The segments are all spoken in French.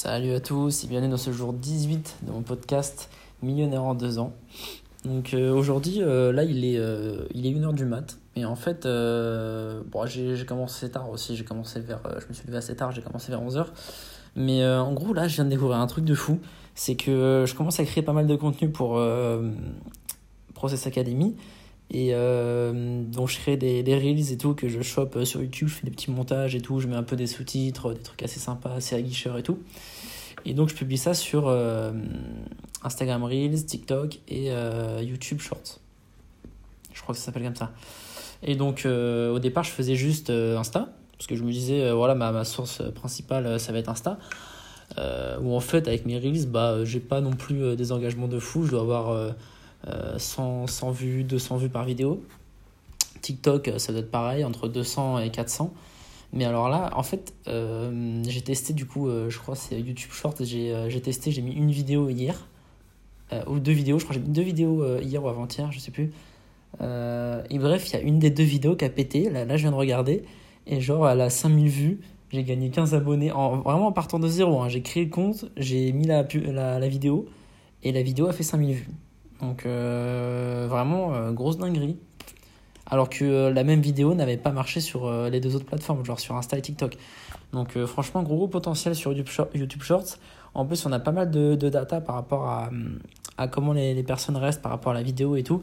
Salut à tous et bienvenue dans ce jour 18 de mon podcast Millionnaire en deux ans. Donc euh, aujourd'hui, euh, là il est, euh, il est 1h du mat. Et en fait, bon, j'ai commencé tard aussi. J'ai commencé vers, je me suis levé assez tard, j'ai commencé vers 11h. Mais en gros, là je viens de découvrir un truc de fou. C'est que je commence à créer pas mal de contenu pour Process Academy. Et donc je crée des, des, reels et tout que je chope sur YouTube, je fais des petits montages et tout, je mets un peu des sous-titres, des trucs assez sympas, assez aguicheurs et tout. Et donc je publie ça sur Instagram Reels, TikTok et YouTube Shorts. Je crois que ça s'appelle comme ça. Et donc au départ je faisais juste Insta, parce que je me disais, voilà, ma, ma source principale ça va être Insta. Euh, où en fait avec mes reels bah j'ai pas non plus des engagements de fou je dois avoir 100, 100, vues, 200 vues par vidéo. TikTok, ça doit être pareil, entre 200 et 400. Mais alors là, en fait, euh, j'ai testé du coup, euh, je crois c'est YouTube Short, j'ai euh, testé, j'ai mis une vidéo hier, ou deux vidéos, je crois j'ai mis deux vidéos hier ou avant-hier, je sais plus. et bref, il y a une des deux vidéos qui a pété, là, je viens de regarder, et genre elle a 5000 vues, j'ai gagné 15 abonnés, en, vraiment en partant de zéro, hein. j'ai créé le compte, j'ai mis la, la vidéo, et la vidéo a fait 5000 vues. Donc euh, vraiment, euh, grosse dinguerie. Alors que euh, la même vidéo n'avait pas marché sur les deux autres plateformes, genre sur Insta et TikTok. Donc franchement, gros, gros potentiel sur YouTube, Shorts. En plus, on a pas mal de, data par rapport à, à comment les, les, personnes restent par rapport à la vidéo et tout.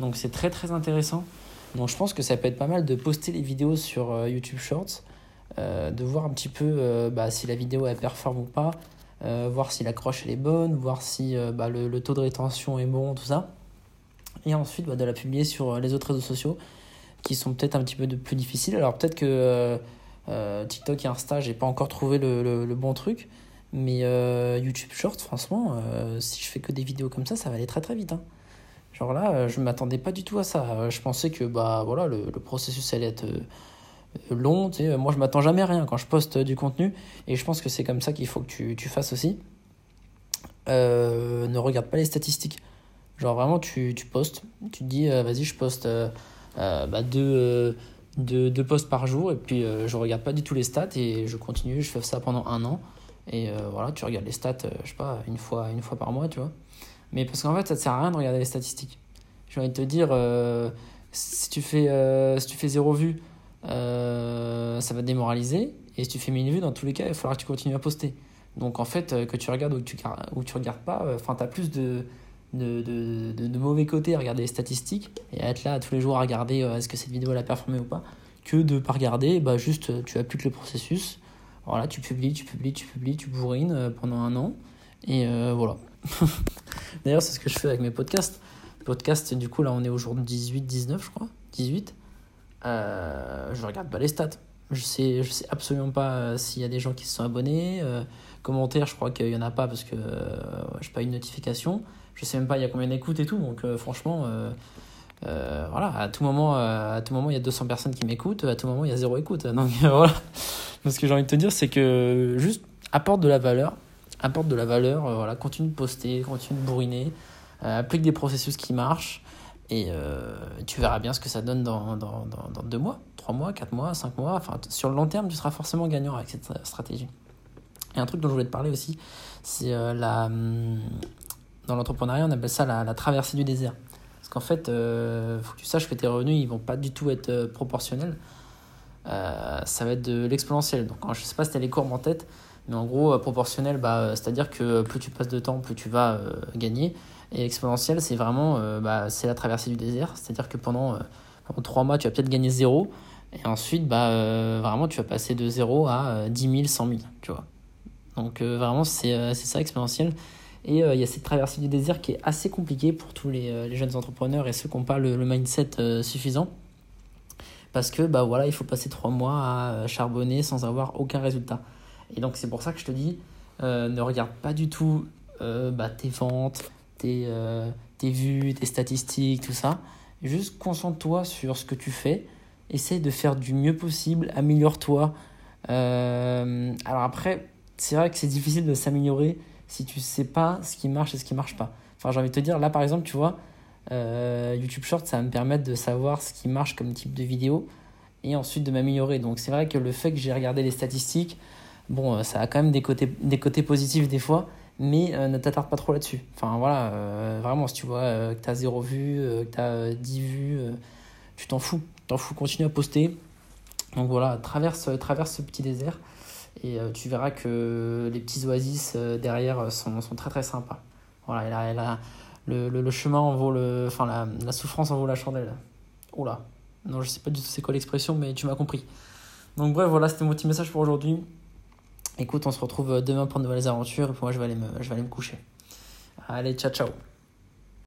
Donc c'est très très intéressant. Donc je pense que ça peut être pas mal de poster les vidéos sur YouTube Shorts, de voir un petit peu bah, si la vidéo elle performe ou pas, euh, voir si l'accroche elle est bonne, voir si euh, bah, le, taux de rétention est bon, tout ça. Et ensuite bah, de la publier sur euh, les autres réseaux sociaux qui sont peut-être un petit peu plus difficiles. Alors peut-être que TikTok et Insta, j'ai pas encore trouvé le, le, bon truc. Mais YouTube Short, franchement, si je fais que des vidéos comme ça, ça va aller très très vite. Hein. Genre là, je m'attendais pas du tout à ça. Je pensais que bah voilà, le processus allait être long. Tu sais, moi, je m'attends jamais à rien quand je poste du contenu. Et je pense que c'est comme ça qu'il faut que tu, tu fasses aussi. Euh, ne regarde pas les statistiques. Genre, vraiment, tu, tu postes. Tu te dis, euh, vas-y, je poste euh, bah, deux, deux, deux, posts par jour. Et puis, je regarde pas du tout les stats. Et je continue. Je fais ça pendant un an. Et voilà, tu regardes les stats, je sais pas, une fois, une fois par mois, tu vois. Mais parce qu'en fait, ça te sert à rien de regarder les statistiques. J'ai envie de te dire, si, tu fais, si tu fais zéro vue euh, ça va te démoraliser. Et si tu fais 1000 vues, dans tous les cas, il faudra que tu continues à poster. Donc en fait, euh, que tu regardes ou que tu, ou regardes pas, euh, enfin, tu as plus de, de, de, mauvais côtés à regarder les statistiques et à être là tous les jours à regarder est-ce que cette vidéo a performé ou pas, que de pas regarder, bah juste tu appliques le processus. Voilà, tu publies, tu publies, tu publies, tu bourrines pendant un an. Et voilà. D'ailleurs, c'est ce que je fais avec mes podcasts. Podcast, du coup, là, on est aujourd'hui 18, 19, je crois. 18. Euh, je regarde pas les stats. Je sais, je sais absolument pas euh, s'il y a des gens qui se sont abonnés. Euh, commentaires, je crois qu'il y en a pas parce que je n'ai pas une notification. Je sais même pas il y a combien d'écoutes et tout. Donc franchement, voilà, à tout moment, à tout moment, il y a 200 personnes qui m'écoutent. À tout moment, il y a zéro écoute. Donc voilà. ce que j'ai envie de te dire, c'est que juste apporte de la valeur, apporte de la valeur. voilà, continue de poster, continue de bourriner, applique des processus qui marchent. Et euh, tu verras bien ce que ça donne dans, dans, dans, deux mois, trois mois, quatre mois, cinq mois. Enfin, sur le long terme, tu seras forcément gagnant avec cette stratégie. Et un truc dont je voulais te parler aussi, c'est euh, la. Hum, dans l'entrepreneuriat, on appelle ça la, traversée du désert. Parce qu'en fait, il euh, faut que tu saches que tes revenus, ils vont pas du tout être proportionnels. ça va être de l'exponentiel. Donc, je sais pas si tu as les courbes en tête, mais en gros, proportionnel, bah, c'est-à-dire que plus tu passes de temps, plus tu vas gagner. Et exponentiel, c'est vraiment euh, bah, c'est la traversée du désert. C'est-à-dire que pendant, euh, pendant 3 mois, tu vas peut-être gagner 0. Et ensuite, bah, euh, vraiment, tu vas passer de 0 à 10 000, 100 000. Tu vois. Donc vraiment, c'est ça exponentiel. Et il y a cette traversée du désert qui est assez compliquée pour tous les, jeunes entrepreneurs et ceux qui n'ont pas le, le mindset suffisant. Parce que bah, voilà, il faut passer 3 mois à charbonner sans avoir aucun résultat. Et donc c'est pour ça que je te dis, ne regarde pas du tout bah, tes ventes, tes, euh, tes vues, tes statistiques, tout ça. Juste concentre-toi sur ce que tu fais. Essaye de faire du mieux possible. Améliore-toi. Euh, alors après, c'est vrai que c'est difficile de s'améliorer si tu sais pas ce qui marche et ce qui marche pas. Enfin, j'ai envie de te dire, là par exemple, tu vois, euh, YouTube Short, ça va me permettre de savoir ce qui marche comme type de vidéo et ensuite de m'améliorer. Donc c'est vrai que le fait que j'ai regardé les statistiques, Bon, ça a quand même des côtés, des côtés positifs des fois, mais ne t'attarde pas trop là-dessus. Enfin voilà, vraiment, si tu vois que tu as 0 vues, que tu as 10 vues, tu t'en fous. T'en fous, continue à poster. Donc voilà, traverse, traverse ce petit désert et tu verras que les petits oasis derrière sont, sont très très sympas. Voilà, elle a, le, le, chemin en vaut le. Enfin, la, la souffrance en vaut la chandelle. Oula. Non, je sais pas du tout c'est quoi l'expression, mais tu m'as compris. Donc, bref, voilà, c'était mon petit message pour aujourd'hui. Écoute, on se retrouve demain pour de nouvelles aventures. Et puis moi, je vais aller me, je vais aller me coucher. Allez, ciao, ciao.